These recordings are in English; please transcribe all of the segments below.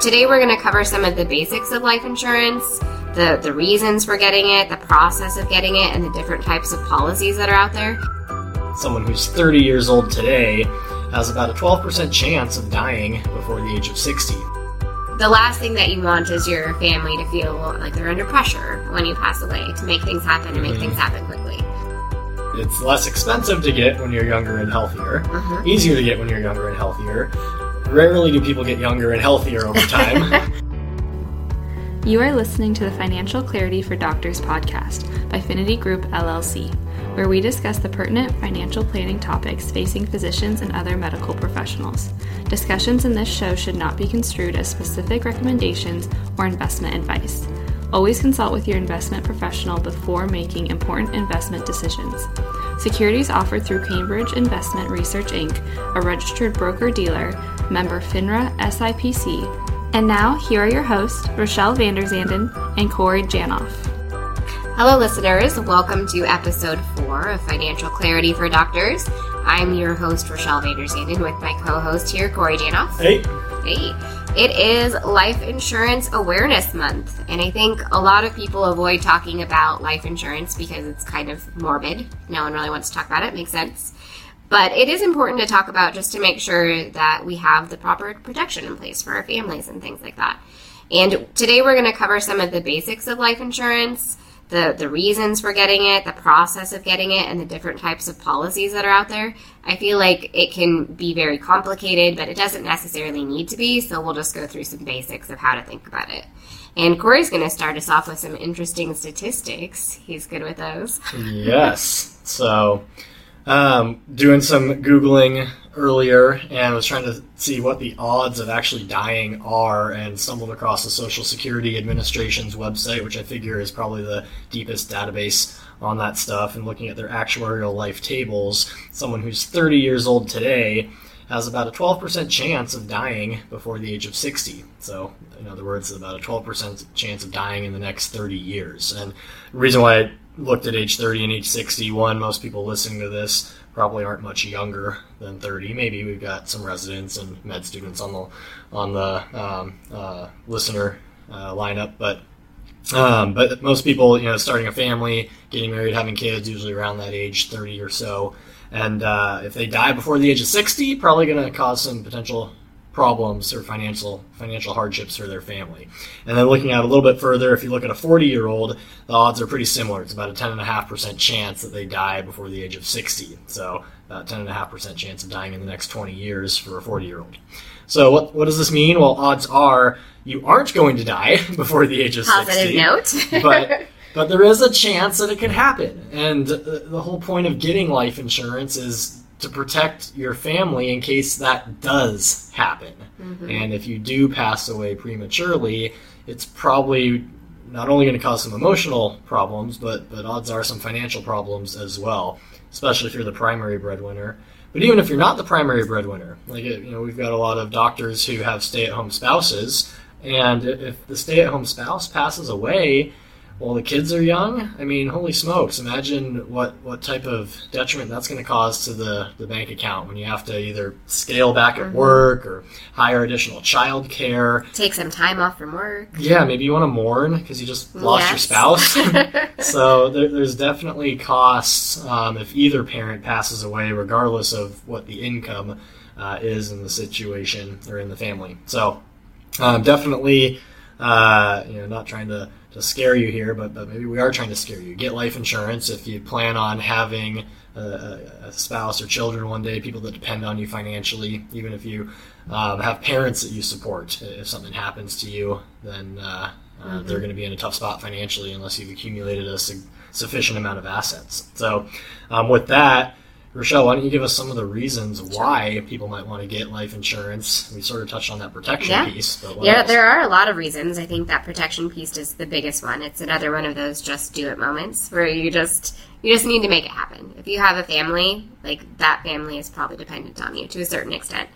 Today we're going to cover some of the basics of life insurance, the, the reasons for getting it, the process of getting it, and the different types of policies that are out there. Someone who's 30 years old today has about a 12% chance of dying before the age of 60. The last thing that you want is your family to feel like they're under pressure when you pass away to make things happen and make Mhm. things happen quickly. It's less expensive to get when you're younger and healthier, Mhm. easier to get when you're younger and healthier. Rarely do people get younger and healthier over time. You are listening to the Financial Clarity for Doctors podcast by Finity Group LLC, where we discuss the pertinent financial planning topics facing physicians and other medical professionals. Discussions in this show should not be construed as specific recommendations or investment advice. Always consult with your investment professional before making important investment decisions. Securities offered through Cambridge Investment Research Inc., a registered broker dealer, member FINRA SIPC, and now, here are your hosts, Rochelle Vanderzanden and Corey Janoff. Hello, listeners. Welcome to episode four of Financial Clarity for Doctors. I'm your host, Rochelle Vanderzanden, with my co host here, Corey Janoff. hey, Hey, it is Life Insurance Awareness Month, and I think a lot of people avoid talking about life insurance because it's kind of morbid. No one really wants to talk about it, makes sense. But it is important to talk about just to make sure that we have the proper protection in place for our families and things like that. And today we're going to cover some of the basics of life insurance, the, the reasons for getting it, the process of getting it, and the different types of policies that are out there. I feel like it can be very complicated, but it doesn't necessarily need to be, so we'll just go through some basics of how to think about it. And Corey's going to start us off with some interesting statistics. He's good with those. yes. So, um, doing some Googling earlier and was trying to see what the odds of actually dying are and stumbled across the Social Security Administration's website, which I figure is probably the deepest database on that stuff. And looking at their actuarial life tables, someone who's 30 years old today has about a 12% chance of dying before the age of 60. So, in other words, about a 12% chance of dying in the next 30 years. And the reason why I looked at age 30 and age 61, most people listening to this probably aren't much younger than 30. Maybe we've got some residents and med students on the on the um, uh, listener uh, lineup, but um, but most people, you know, starting a family, getting married, having kids, usually around that age, 30 or so. And uh, if they die before the age of 60, probably going to cause some potential problems or financial financial hardships for their family. And then looking out a little bit further, if you look at a 40 year old, the odds are pretty similar. It's about a 10.5% chance that they die before the age of 60. So about 10.5% chance of dying in the next 20 years for a 40 year old. So what, what does this mean? Well, odds are you aren't going to die before the age of Positive 60 note. but but there is a chance that it could happen. And the, the whole point of getting life insurance is to protect your family in case that does happen. Mm-hmm. And if you do pass away prematurely, it's probably not only going to cause some emotional problems, but but odds are some financial problems as well, especially if you're the primary breadwinner. But even if you're not the primary breadwinner, like you know, we've got a lot of doctors who have stay-at-home spouses, and if the stay-at-home spouse passes away while the kids are young, I mean, holy smokes! Imagine what what type of detriment that's going to cause to the the bank account when you have to either scale back at work or hire additional child care. Take some time off from work. Yeah, maybe you want to mourn because you just lost your spouse. so there, there's definitely costs um, if either parent passes away, regardless of what the income uh, is in the situation or in the family. So um, definitely, uh, you know, not trying to, to scare you here, but, but maybe we are trying to scare you. Get life insurance if you plan on having a, a spouse or children one day, people that depend on you financially, even if you um, have parents that you support. If something happens to you, then uh, uh, they're going to be in a tough spot financially unless you've accumulated a su- sufficient amount of assets. So, um, with that, Rochelle, why don't you give us some of the reasons why people might want to get life insurance? We sort of touched on that protection Yeah. piece, but what Yeah, else? there are a lot of reasons. I think that protection piece is the biggest one. It's another one of those just do it moments where you just you just need to make it happen. If you have a family, like that family is probably dependent on you to a certain extent.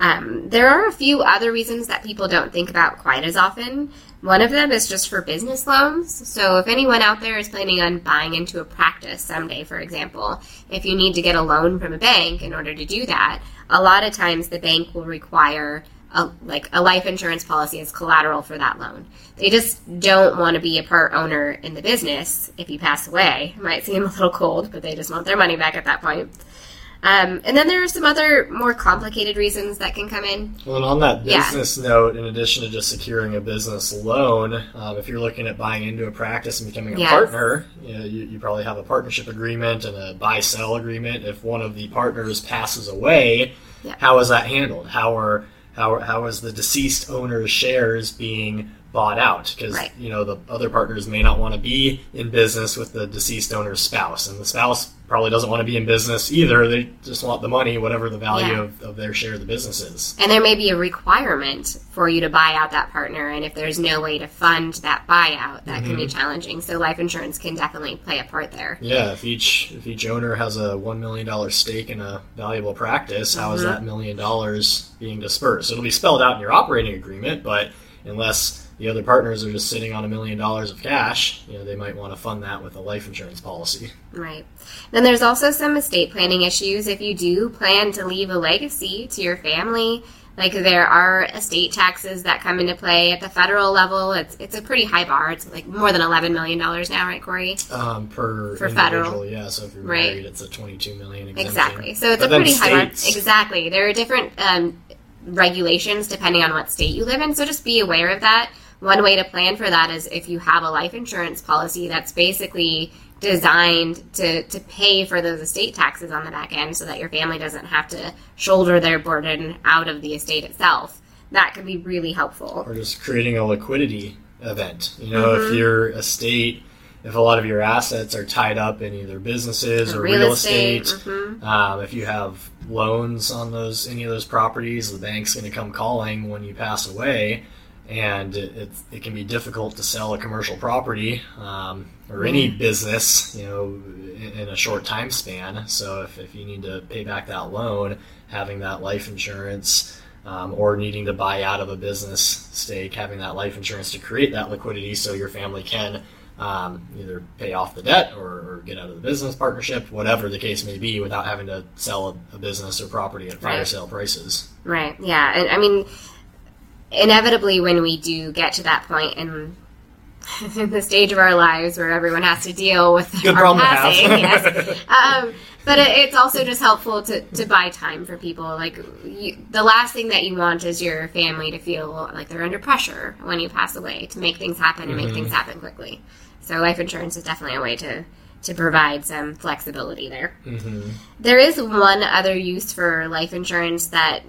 Um, there are a few other reasons that people don't think about quite as often. One of them is just for business loans. So if anyone out there is planning on buying into a practice someday, for example, if you need to get a loan from a bank in order to do that, a lot of times the bank will require a, like a life insurance policy as collateral for that loan. They just don't want to be a part owner in the business if you pass away. It might seem a little cold, but they just want their money back at that point. Um, and then there are some other more complicated reasons that can come in. Well, and on that Yeah. business note, in addition to just securing a business loan, um, if you're looking at buying into a practice and becoming a Yes. partner, you, know, you, you probably have a partnership agreement and a buy sell agreement. If one of the partners passes away, Yeah. how is that handled? How are how, how is the deceased owner's shares being bought out? Because Right. you know the other partners may not want to be in business with the deceased owner's spouse, and the spouse probably doesn't want to be in business either. They just want the money, whatever the value Yeah. of, of their share of the business is. And there may be a requirement for you to buy out that partner, and if there's no way to fund that buyout, that can be mm-hmm. challenging. So life insurance can definitely play a part there. Yeah, if each if each owner has a one million dollar stake in a valuable practice, how is mm-hmm. that million dollars being dispersed? It'll be spelled out in your operating agreement, but unless the other partners are just sitting on a million dollars of cash, you know, they might want to fund that with a life insurance policy. Right. Then there's also some estate planning issues. If you do plan to leave a legacy to your family, like there are estate taxes that come into play at the federal level. It's it's a pretty high bar. It's like more than eleven million dollars now, right, Corey? Um, per For federal. yeah. So if you're Right. married, it's a twenty-two million exemption. Exactly. So it's But a pretty high bar. Exactly. There are different um, regulations depending on what state you live in. So just be aware of that. One way to plan for that is if you have a life insurance policy that's basically designed to, to pay for those estate taxes on the back end so that your family doesn't have to shoulder their burden out of the estate itself. That could be really helpful. or just creating a liquidity event. You know, Mm-hmm. if your estate, if a lot of your assets are tied up in either businesses or Real real, estate, estate, mhm. um, if you have loans on those any of those properties, the bank's going to come calling when you pass away. And it, it can be difficult to sell a commercial property um, or any business, you know, in, in a short time span. So if, if you need to pay back that loan, having that life insurance um, or needing to buy out of a business stake, having that life insurance to create that liquidity so your family can um, either pay off the debt or, or get out of the business partnership, whatever the case may be, without having to sell a, a business or property at fire Right. sale prices. Right. Yeah. And I mean, inevitably, when we do get to that point in, in the stage of our lives where everyone has to deal with Good our problem to have. passing, yes. Um, but it's also just helpful to, to buy time for people. Like you, the last thing that you want is your family to feel like they're under pressure when you pass away to make things happen and make things happen quickly. So life insurance is definitely a way to to provide some flexibility there. There is one other use for life insurance that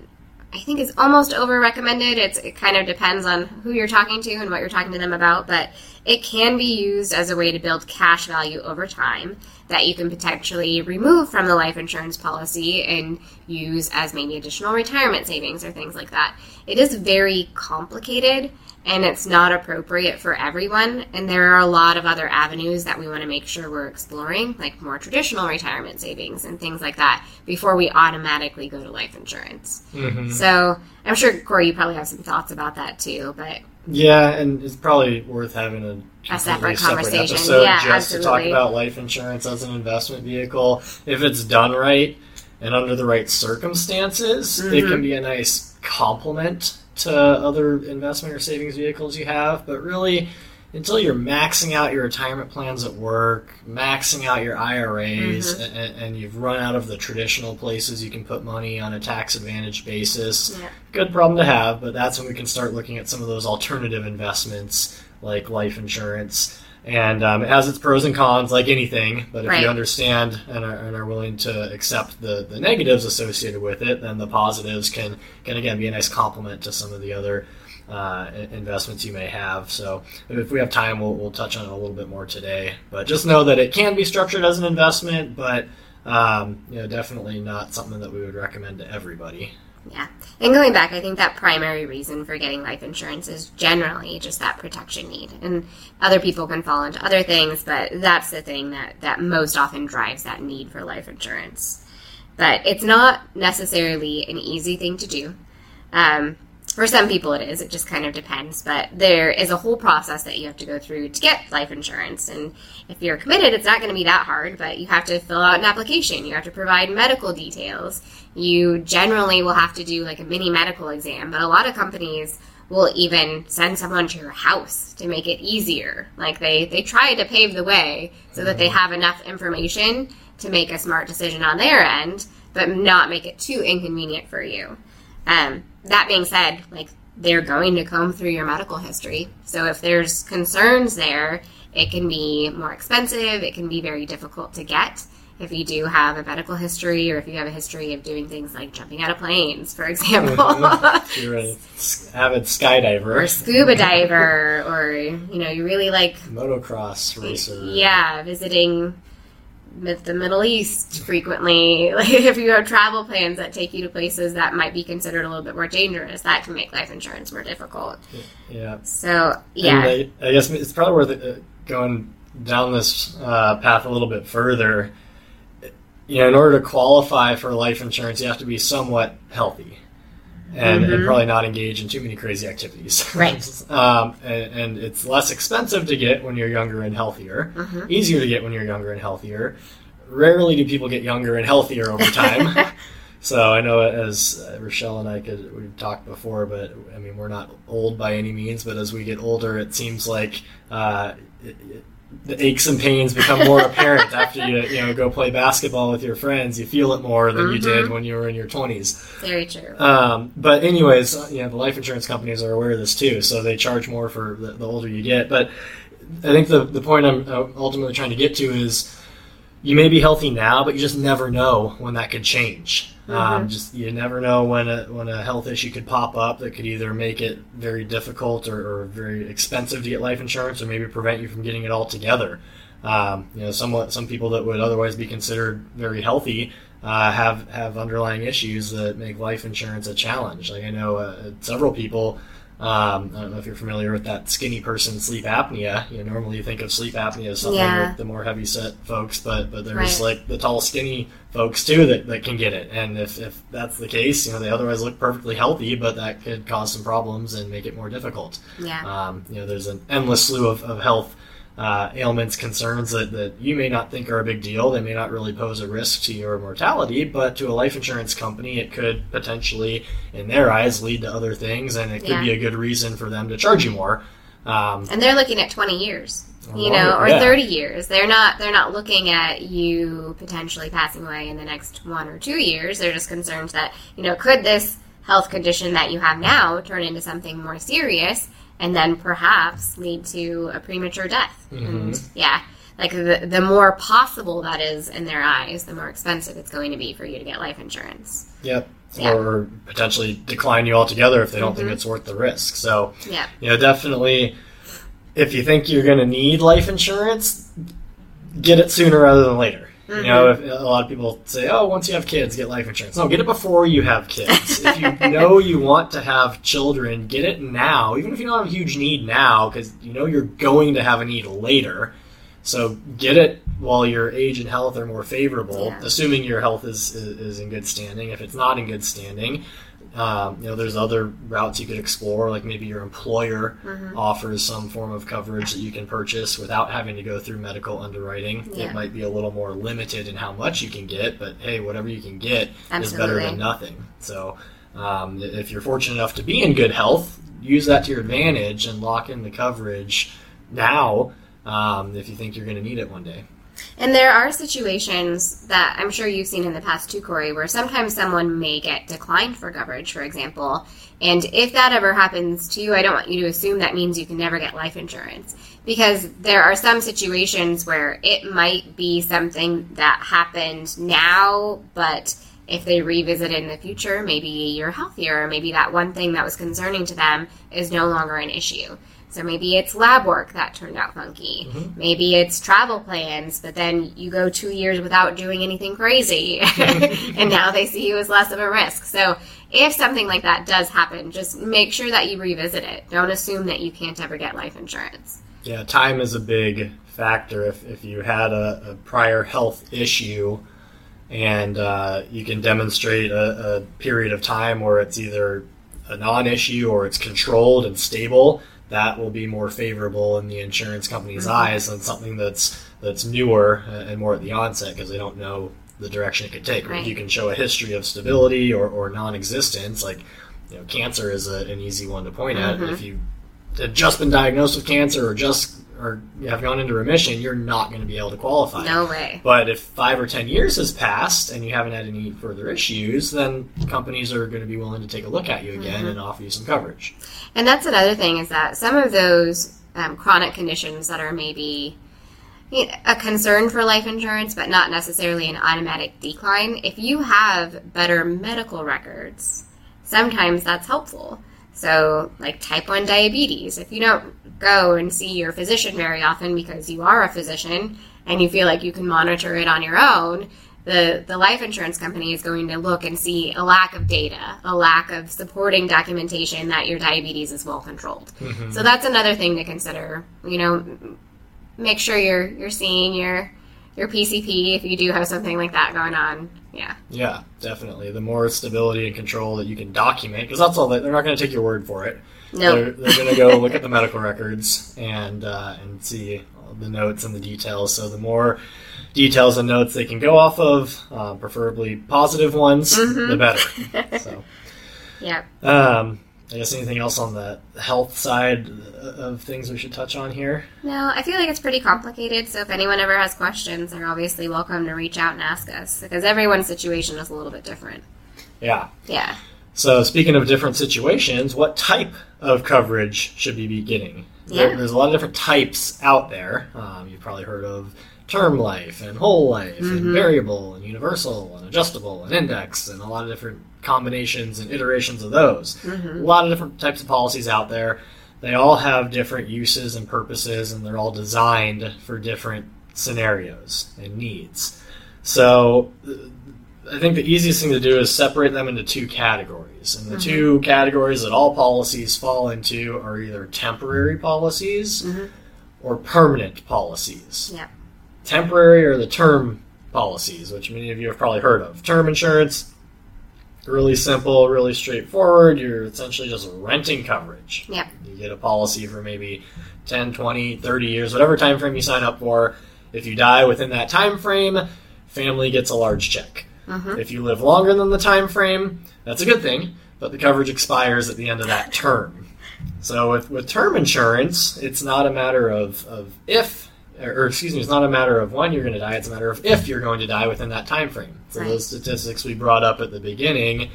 I think is almost over recommended. It's it kind of depends on who you're talking to and what you're talking to them about, but it can be used as a way to build cash value over time that you can potentially remove from the life insurance policy and use as maybe additional retirement savings or things like that. It is very complicated and it's not appropriate for everyone. And there are a lot of other avenues that we want to make sure we're exploring, like more traditional retirement savings and things like that, before we automatically go to life insurance. So I'm sure Corey, you probably have some thoughts about that too. But Yeah, and it's probably worth having a, A separate conversation. episode Yeah, just to talk about life insurance as an investment vehicle. If it's done right and under the right circumstances, it Mm-hmm. can be a nice complement to other investment or savings vehicles you have. But really, until you're maxing out your retirement plans at work, maxing out your IRAs, Mm-hmm. and, and you've run out of the traditional places you can put money on a tax advantage basis, Yeah. good problem to have, but that's when we can start looking at some of those alternative investments like life insurance. And um, it has its pros and cons, like anything. But if Right. you understand and are, and are willing to accept the, the negatives associated with it, then the positives can, can again be a nice complement to some of the other uh, investments you may have. So if we have time, we'll, we'll touch on it a little bit more today. But just know that it can be structured as an investment, but um, you know, definitely not something that we would recommend to everybody. Yeah. And going back, I think that primary reason for getting life insurance is generally just that protection need. And other people can fall into other things, but that's the thing that, that most often drives that need for life insurance. But it's not necessarily an easy thing to do. Um, For some people, it is. It just kind of depends. But there is a whole process that you have to go through to get life insurance. And if you're committed, it's not going to be that hard, but you have to fill out an application. You have to provide medical details. You generally will have to do like a mini medical exam. But a lot of companies will even send someone to your house to make it easier. Like they, they try to pave the way so that they have enough information to make a smart decision on their end, but not make it too inconvenient for you. Um, that being said, like they're going to comb through your medical history. So if there's concerns there, it can be more expensive. It can be very difficult to get if you do have a medical history or if you have a history of doing things like jumping out of planes, for example, you're an avid skydiver, or scuba diver, or you know, you really like motocross racer. yeah, visiting the Middle East frequently. Like if you have travel plans that take you to places that might be considered a little bit more dangerous, that can make life insurance more difficult. Yeah. So yeah, I, I guess it's probably worth uh, going down this uh, path a little bit further. You know, in order to qualify for life insurance, you have to be somewhat healthy. And, and Mhm. probably not engage in too many crazy activities. Right. um, and, and it's less expensive to get when you're younger and healthier. Mhm. Easier to get when you're younger and healthier. Rarely do people get younger and healthier over time. So I know as uh, Rochelle and I could we've talked before, but I mean we're not old by any means. But as we get older, it seems like uh, it, it, the aches and pains become more apparent after you you know go play basketball with your friends. You feel it more than you did when you were in your twenties. very true. Um, but anyways, uh, you know the life insurance companies are aware of this too, so they charge more for the, the older you get. But I think the the point I'm uh, ultimately trying to get to is you may be healthy now, but you just never know when that could change. Um, just you never know when a when a health issue could pop up that could either make it very difficult or, or very expensive to get life insurance, or maybe prevent you from getting it altogether. Um, you know, somewhat some people that would otherwise be considered very healthy uh, have have underlying issues that make life insurance a challenge. Like I know uh, several people. Um, I don't know if you're familiar with that skinny person sleep apnea. You know, normally you think of sleep apnea as something Yeah. with the more heavy set folks, but but there's Right. like the tall, skinny folks too that, that can get it. And if, if that's the case, you know, they otherwise look perfectly healthy, but that could cause some problems and make it more difficult. Yeah. Um, you know, there's an endless slew of, of health uh, ailments, concerns that, that you may not think are a big deal. They may not really pose a risk to your mortality, but to a life insurance company, it could potentially, in their eyes, lead to other things, and it could Yeah. be a good reason for them to charge you more. Um, and they're looking at 20 years you Longer, know or yeah. 30 years they're not they're not looking at you potentially passing away in the next one or two years they're just concerned that you know could this health condition that you have now turn into something more serious and then perhaps lead to a premature death and yeah like the, the more possible that is in their eyes the more expensive it's going to be for you to get life insurance Yep. Yeah. Or potentially decline you altogether if they don't think Mhm. it's worth the risk. So, yeah you know, definitely, if you think you're going to need life insurance, get it sooner rather than later. You mm-hmm. know, if, a lot of people say, "Oh, once you have kids, get life insurance." No, get it before you have kids. if you know you want to have children, get it now, even if you don't have a huge need now, because you know you're going to have a need later. So get it while your age and health are more favorable, Yeah. assuming your health is, is is in good standing. If it's not in good standing, um, you know there's other routes you could explore, like maybe your employer Mm-hmm. offers some form of coverage that you can purchase without having to go through medical underwriting. Yeah. It might be a little more limited in how much you can get, but hey, whatever you can get is better than nothing. So um, if you're fortunate enough to be in good health, use that to your advantage and lock in the coverage now um, if you think you're going to need it one day. And there are situations that I'm sure you've seen in the past too, Corey, where sometimes someone may get declined for coverage, for example. And if that ever happens to you, I don't want you to assume that means you can never get life insurance. Because there are some situations where it might be something that happened now, but if they revisit it in the future, maybe you're healthier, maybe that one thing that was concerning to them is no longer an issue. So maybe it's lab work that turned out funky. Maybe it's travel plans, but then you go two years without doing anything crazy, and now they see you as less of a risk. So if something like that does happen, just make sure that you revisit it. Don't assume that you can't ever get life insurance. Yeah, time is a big factor. If, if you had a, a prior health issue and uh, you can demonstrate a, a period of time where it's either a non-issue or it's controlled and stable, that will be more favorable in the insurance company's mm-hmm. eyes than something that's that's newer and more at the onset because they don't know the direction it could take. Right. You can show a history of stability or, or non-existence, like you know, cancer is a, an easy one to point at. Mm-hmm. If you just been diagnosed with cancer or just or have gone into remission, you're not going to be able to qualify. No way. But if five or ten years has passed and you haven't had any further issues, then companies are going to be willing to take a look at you again and offer you some coverage. And that's another thing is that some of those um, chronic conditions that are maybe you know, a concern for life insurance, but not necessarily an automatic decline, if you have better medical records, sometimes that's helpful. So, like type 1 diabetes, if you don't go and see your physician very often because you are a physician and you feel like you can monitor it on your own, the, the life insurance company is going to look and see a lack of data, a lack of supporting documentation that your diabetes is well controlled. Mm-hmm. So that's another thing to consider. You know, make sure you're you're seeing your your PCP if you do have something like that going on. Yeah. Yeah, definitely. The more stability and control that you can document, because that's all they, they're not going to take your word for it. No. They're, they're going to go look at the medical records and uh, and see all the notes and the details. So the more details and notes they can go off of, uh, preferably positive ones, the better. so, Yeah. um, I guess anything else on the health side of things we should touch on here? No, I feel like it's pretty complicated. So if anyone ever has questions, they're obviously welcome to reach out and ask us because everyone's situation is a little bit different. Yeah. Yeah. So, speaking of different situations, what type of coverage should we be getting? There- Yeah. there's a lot of different types out there. Um, you've probably heard of term life and whole life and variable and universal and adjustable and index and a lot of different combinations and iterations of those. Mm-hmm. A lot of different types of policies out there. They all have different uses and purposes, and they're all designed for different scenarios and needs. So, I think the easiest thing to do is separate them into two categories. And the mm-hmm. two categories that all policies fall into are either temporary policies mm-hmm. or permanent policies. Yeah. Temporary are the term policies, which many of you have probably heard of. Term insurance, really simple, really straightforward. You're essentially just renting coverage. Yep. You get a policy for maybe 10, 20, 30 years, whatever time frame you sign up for. If you die within that time frame, family gets a large check. Mm-hmm. If you live longer than the time frame, that's a good thing, but the coverage expires at the end of that term. So with, with term insurance, it's not a matter of, of if, or excuse me, it's not a matter of when you're going to die. It's a matter of if you're going to die within that time frame. So Right. those statistics we brought up at the beginning,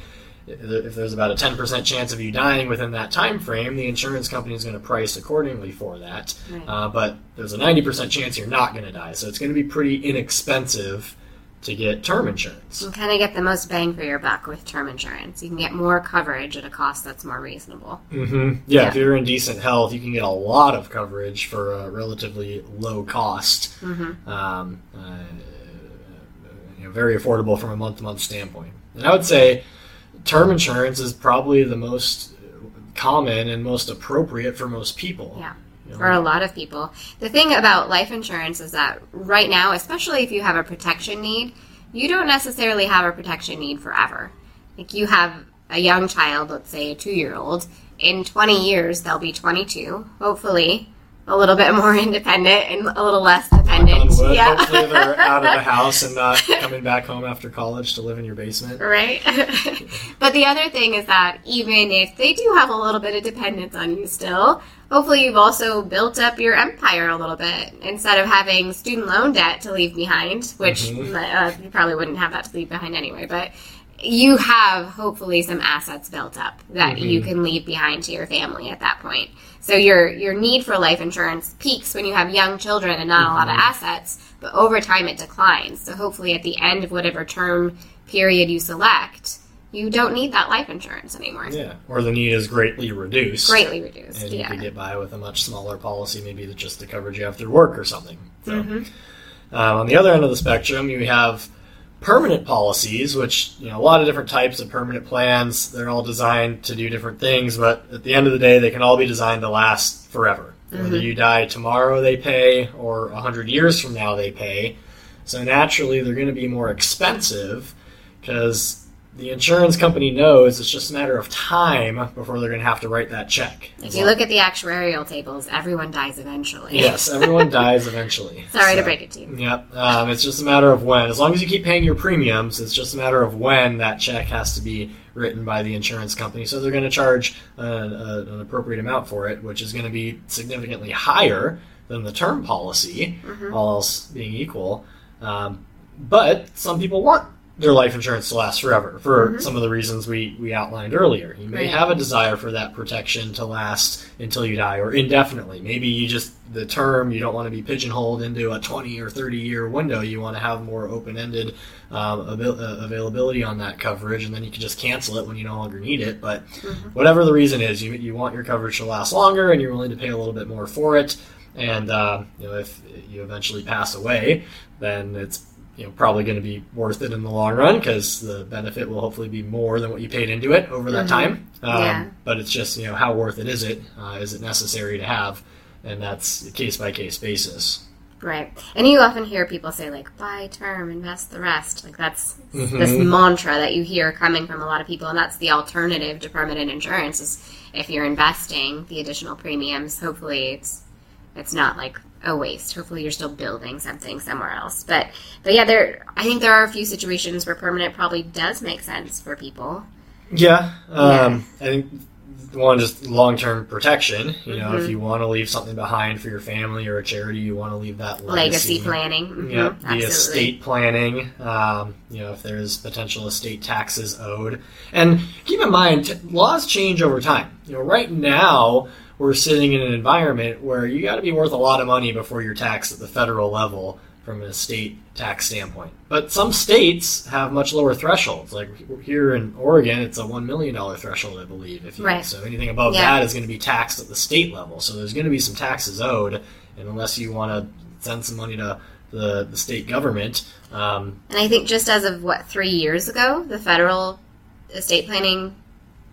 if there's about a 10% chance of you dying within that time frame, the insurance company is going to price accordingly for that. Right. Uh, but there's a 90% chance you're not going to die. So it's going to be pretty inexpensive to get term insurance. You kind of get the most bang for your buck with term insurance. You can get more coverage at a cost that's more reasonable. hmm Yeah, Yeah. if you're in decent health, you can get a lot of coverage for a relatively low cost. Mm-hmm. Um, uh, you know, very affordable from a month to month standpoint. And I would say term insurance is probably the most common and most appropriate for most people. Yeah. Know? For a lot of people. The thing about life insurance is that right now, especially if you have a protection need, you don't necessarily have a protection need forever. Like you have a young child, let's say a two year old, in 20 years they'll be 22, hopefully. A little bit more independent and a little less dependent. On wood, yeah. Hopefully they're out of the house and not coming back home after college to live in your basement. Right? but the other thing is that even if they do have a little bit of dependence on you still, hopefully you've also built up your empire a little bit instead of having student loan debt to leave behind, which uh, you probably wouldn't have that to leave behind anyway, but you have hopefully some assets built up that you can leave behind to your family at that point. So your your need for life insurance peaks when you have young children and not a lot of assets, but over time it declines. So hopefully at the end of whatever term period you select, you don't need that life insurance anymore. Yeah. Or the need is greatly reduced. Greatly reduced. And you yeah. could get by with a much smaller policy, maybe just the coverage you have through work or something. So, Mm-hmm. um, on the other end of the spectrum, you have permanent policies, which you know a lot of different types of permanent plans. They're all designed to do different things, but at the end of the day, they can all be designed to last forever. Whether mm-hmm. you die tomorrow, they pay, or a hundred years from now, they pay. So naturally, they're going to be more expensive because the insurance company knows it's just a matter of time before they're going to have to write that check. If you look at the actuarial tables, everyone dies eventually. yes, everyone dies eventually. Sorry to break it to you. Yep. Um, it's just a matter of when. As long as you keep paying your premiums, it's just a matter of when that check has to be written by the insurance company. So they're going to charge uh, a, an appropriate amount for it, which is going to be significantly higher than the term policy, all else being equal. Um, but some people want their life insurance to last forever for some of the reasons we, we outlined earlier. You may Right. have a desire for that protection to last until you die or indefinitely. Maybe you just, the term, you don't want to be pigeonholed into a 20 or 30 year window. You want to have more open ended um, avail- uh, availability on that coverage, and then you can just cancel it when you no longer need it. But whatever the reason is, you, you want your coverage to last longer and you're willing to pay a little bit more for it. And uh, you know, if you eventually pass away, then it's you know probably going to be worth it in the long run because the benefit will hopefully be more than what you paid into it over that time. Um, Yeah. But it's just you know how worth it is it? Uh, is it necessary to have? And that's a case by case basis. Right. And you often hear people say, like, buy term, invest the rest. Like, that's Mm-hmm. this mantra that you hear coming from a lot of people. And that's the alternative to permanent insurance is if you're investing the additional premiums, hopefully it's it's not like a waste. Hopefully you're still building something somewhere else. But but yeah, there I think there are a few situations where permanent probably does make sense for people. Yeah, um, I think one just long term protection. You know, if you want to leave something behind for your family or a charity, you want to leave that legacy. Legacy planning. Mhm, Yeah, the absolutely. estate planning. Um, you know, if there's potential estate taxes owed, and keep in mind, t- laws change over time. You know, right now we're sitting in an environment where you got to be worth a lot of money before you're taxed at the federal level from an estate tax standpoint. But some states have much lower thresholds. Like here in Oregon, it's a one million dollar threshold, I believe. If you Right. so anything above Yeah. that is going to be taxed at the state level. So there's going to be some taxes owed, and unless you want to send some money to the, the state government, um, And I think just as of what three years ago, the federal estate planning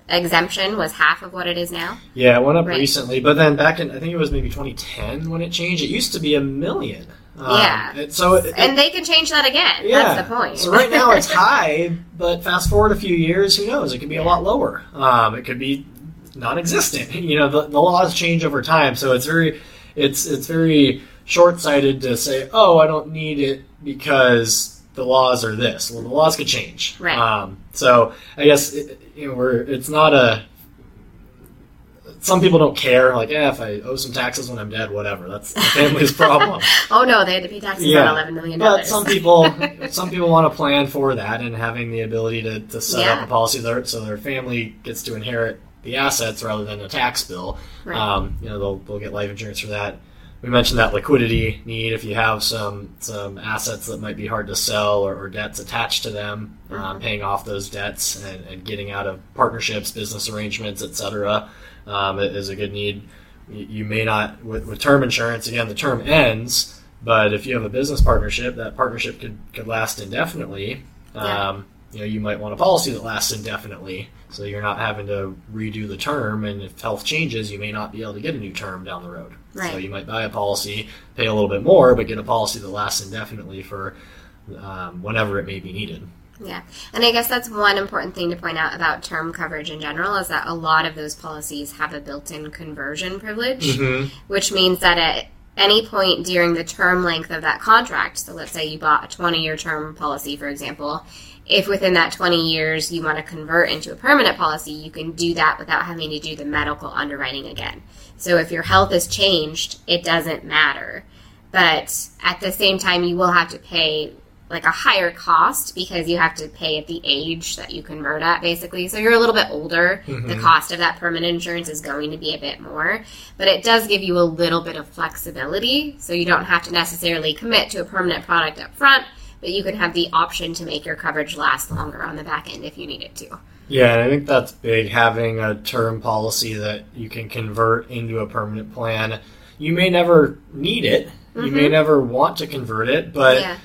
exemption was half of what it is now. yeah, it went up Right. recently. But then back in I think it was maybe 2010 when it changed. It used to be a million. Um, Yeah. it- so it, And they can change that again. Yeah. That's the point. So right now it's high, but fast forward a few years, who knows? It could be a lot lower. Um, it could be non-existent. You know, the, the laws change over time, so it's very, it's it's very short-sighted to say, oh, I don't need it because the laws are this. Well, the laws could change. Right. Um, so I guess it, you know, we're it's not a. Some people don't care. Like, yeah, if I owe some taxes when I'm dead, whatever. That's the family's problem. oh no, they had to pay taxes Yeah. on eleven million But dollars. some people, some people want to plan for that and having the ability to, to set Yeah. up a policy there, so their family gets to inherit the assets rather than a tax bill. Right. Um, you know, they'll, they'll get life insurance for that. We mentioned that liquidity need if you have some some assets that might be hard to sell or, or debts attached to them, Mm-hmm. um, paying off those debts and, and getting out of partnerships, business arrangements, etc. Um, is a good need. You, you may not with, with term insurance. Again, the term ends, but if you have a business partnership, that partnership could, could last indefinitely. Yeah. Um, you know, you might want a policy that lasts indefinitely, so you're not having to redo the term. And if health changes, you may not be able to get a new term down the road. right. So you might buy a policy, pay a little bit more, but get a policy that lasts indefinitely for um, whenever it may be needed. Yeah. And I guess that's one important thing to point out about term coverage in general is that a lot of those policies have a built in conversion privilege, which means that at any point during the term length of that contract, so let's say you bought a 20 year term policy, for example, if within that 20 years you want to convert into a permanent policy, you can do that without having to do the medical underwriting again. So if your health has changed, it doesn't matter. But at the same time, you will have to pay like a higher cost because you have to pay at the age that you convert at basically. So you're a little bit older. The mm-hmm. cost of that permanent insurance is going to be a bit more. But it does give you a little bit of flexibility. So you don't have to necessarily commit to a permanent product up front but you can have the option to make your coverage last longer on the back end if you need it to Yeah, and I think that's big having a term policy that you can convert into a permanent plan. You may never need it. You may mm-hmm. never want to convert it, but Yeah.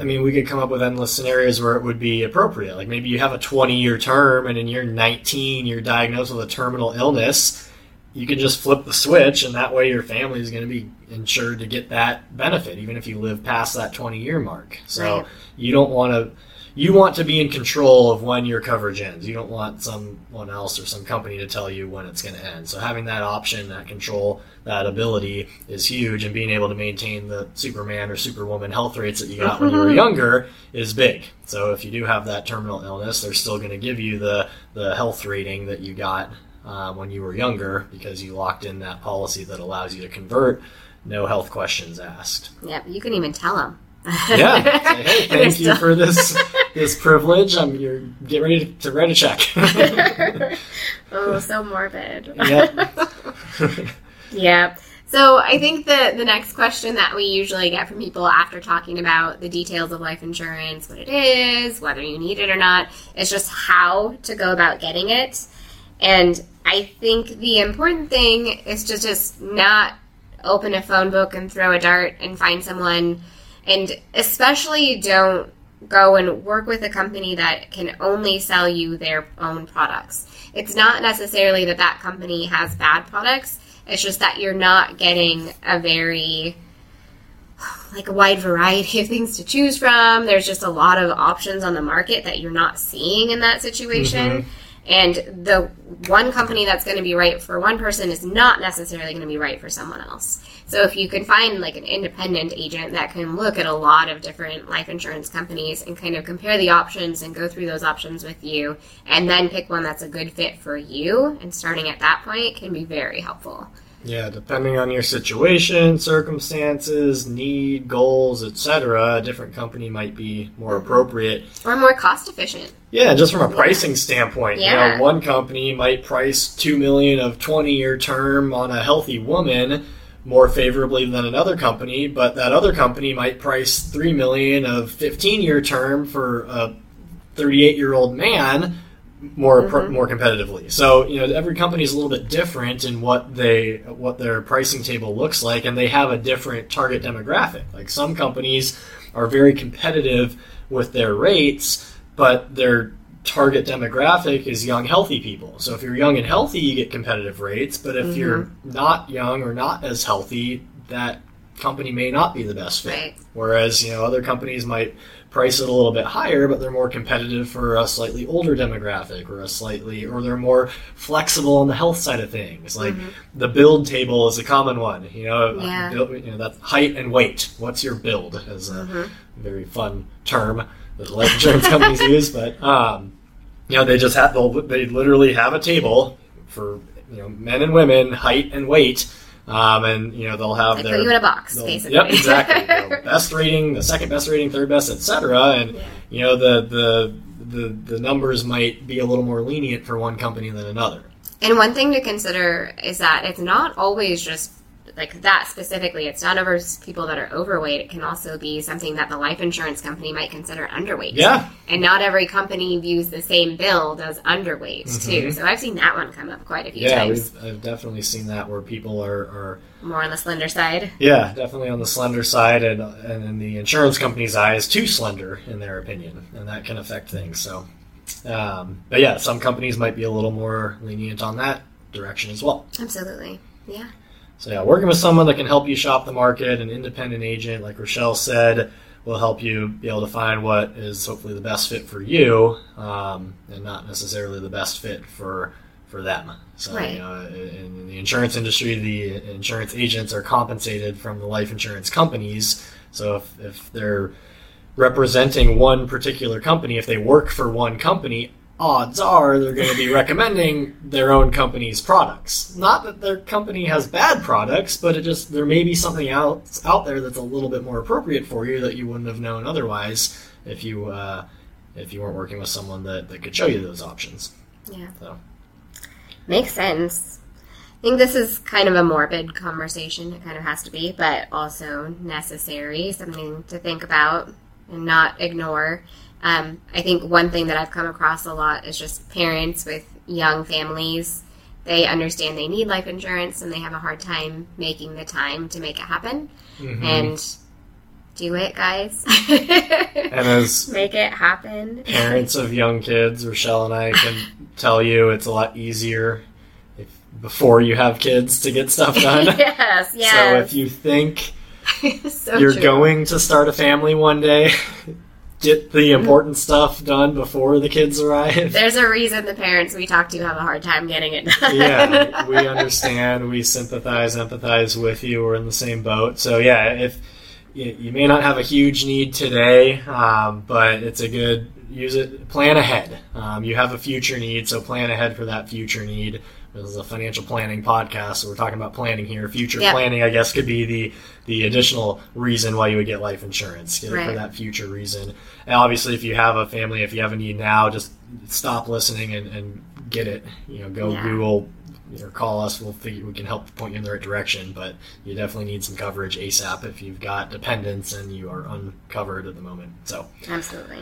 I mean, we could come up with endless scenarios where it would be appropriate. Like maybe you have a 20 year term and in year 19 you're diagnosed with a terminal illness. You can just flip the switch and that way your family is going to be insured to get that benefit even if you live past that 20 year mark. So Right. you don't want to you want to be in control of when your coverage ends. You don't want someone else or some company to tell you when it's going to end. So having that option, that control, that ability is huge, and being able to maintain the Superman or Superwoman health rates that you got when you were mm-hmm. younger is big. So if you do have that terminal illness, they're still going to give you the the health rating that you got uh, when you were younger because you locked in that policy that allows you to convert, no health questions asked. Yep, you can even tell them. Yeah. Say, hey, thank you for this this privilege. I'm you're get ready to, to write a check. oh, so morbid. yep. Yeah. So I think the the next question that we usually get from people after talking about the details of life insurance, what it is, whether you need it or not, is just how to go about getting it. And I think the important thing is to just not open a phone book and throw a dart and find someone and especially don't go and work with a company that can only sell you their own products. It's not necessarily that that company has bad products. It's just that you're not getting a very like a wide variety of things to choose from. There's just a lot of options on the market that you're not seeing in that situation. Mm-hmm. And the one company that's going to be right for one person is not necessarily going to be right for someone else. So if you can find like an independent agent that can look at a lot of different life insurance companies and kind of compare the options and go through those options with you and then pick one that's a good fit for you and starting at that point can be very helpful. Yeah, depending on your situation, circumstances, need, goals, etc., a different company might be more appropriate. Or more cost efficient. Yeah, just from a pricing standpoint, Yeah. you know, one company might price two million of twenty-year term on a healthy woman more favorably than another company, but that other company might price three million of fifteen-year term for a thirty-eight-year-old man more pr- mm-hmm. more competitively. So you know, every company is a little bit different in what they what their pricing table looks like, and they have a different target demographic. Like some companies are very competitive with their rates, but their target demographic is young, healthy people. So if you're young and healthy, you get competitive rates. But if you're mm-hmm. not young or not as healthy, that company may not be the best fit. Right. Whereas you know other companies might price it a little bit higher, but they're more competitive for a slightly older demographic or a slightly, or they're more flexible on the health side of things. Like mm-hmm. the build table is a common one. You know, Yeah. Uh, build, you know that's height and weight. What's your build? Is a mm-hmm. very fun term that life insurance companies use, but um, you know they just have they literally have a table for you know men and women height and weight. Um, and you know they'll have They their put you in a box, basically. Yep, exactly. You know, best rating, the second best rating, third best, etc. And Yeah. you know the, the the the numbers might be a little more lenient for one company than another. And one thing to consider is that it's not always just like that specifically. It's not over people that are overweight. It can also be something that the life insurance company might consider underweight. Yeah, And not every company views the same build as underweight too. Mhm. So I've seen that one come up quite a few yeah, times. we've I've definitely seen that where people are, are More on the slender side. yeah definitely on the slender side, and and in the insurance company's eyes, too slender in their opinion, and that can affect things. So, um, but yeah, some companies might be a little more lenient on that direction as well. Absolutely. Yeah. So yeah, working with someone that can help you shop the market, an independent agent, like Rochelle said, will help you be able to find what is hopefully the best fit for you, um, and not necessarily the best fit for for them. So Right. you know, in in the insurance industry, the insurance agents are compensated from the life insurance companies. So if, if they're representing one particular company, if they work for one company, odds are they're going to be recommending their own company's products. Not that their company has bad products, but it just there may be something else out there that's a little bit more appropriate for you that you wouldn't have known otherwise if you uh, if you weren't working with someone that, that could show you those options. Yeah. So Makes sense. I think this is kind of a morbid conversation. It kind of has to be, but also necessary, something to think about and not ignore. Um, I think one thing that I've come across a lot is just parents with young families. They understand they need life insurance and they have a hard time making the time to make it happen. mhm. And do it, guys. and as make it happen. parents of young kids, Rochelle and I can tell you it's a lot easier if, before you have kids to get stuff done. yes, So if you think So you're true. going to start a family one day, get the important stuff done before the kids arrive. There's a reason the parents we talk to have a hard time getting it done. yeah, we understand, we sympathize, empathize with you. We're in the same boat. So yeah, if you, you may not have a huge need today, um, but it's a good use it. Plan ahead. Um, you have a future need, so plan ahead for that future need. This is a financial planning podcast, so we're talking about planning here. Future Yeah. planning, I guess, could be the the additional reason why you would get life insurance. Get it for that future reason. And obviously, if you have a family, if you have a need now, just stop listening and, and get it. You know, go Yeah. Google or call us. We'll figure, we can help point you in the right direction. But you definitely need some coverage ASAP if you've got dependents and you are uncovered at the moment. So Absolutely.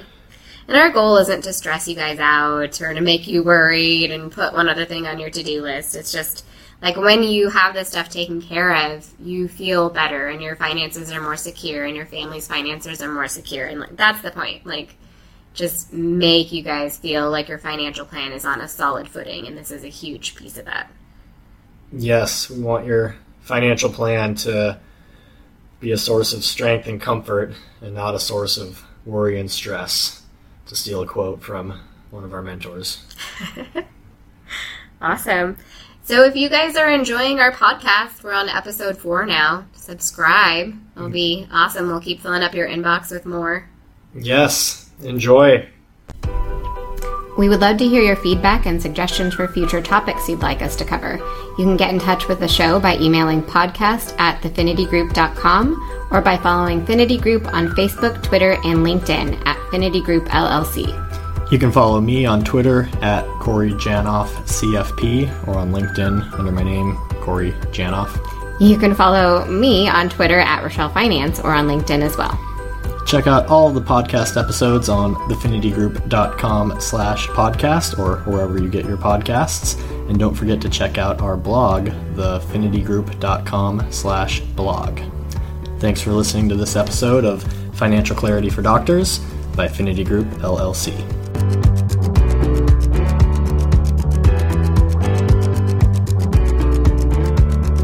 And our goal isn't to stress you guys out or to make you worried and put one other thing on your to do list. It's just like when you have this stuff taken care of, you feel better and your finances are more secure and your family's finances are more secure. And like, that's the point. Like, just make you guys feel like your financial plan is on a solid footing. And this is a huge piece of that. yes, we want your financial plan to be a source of strength and comfort, and not a source of worry and stress. To steal a quote from one of our mentors. Awesome. So if you guys are enjoying our podcast, we're on episode four now. Subscribe. It'll be awesome. We'll keep filling up your inbox with more. Yes, enjoy. We would love to hear your feedback and suggestions for future topics you'd like us to cover. You can get in touch with the show by emailing podcast at thefinitygroup.com or by following Finity Group on Facebook, Twitter, and LinkedIn at Finity Group LLC. You can follow me on Twitter at Corey Janoff CFP or on LinkedIn under my name, Corey Janoff. You can follow me on Twitter at Rochelle Finance or on LinkedIn as well. Check out all the podcast episodes on thefinitygroup.com slash podcast or wherever you get your podcasts. And don't forget to check out our blog, thefinitygroup.com slash blog. Thanks for listening to this episode of Financial Clarity for Doctors by Finity Group LLC.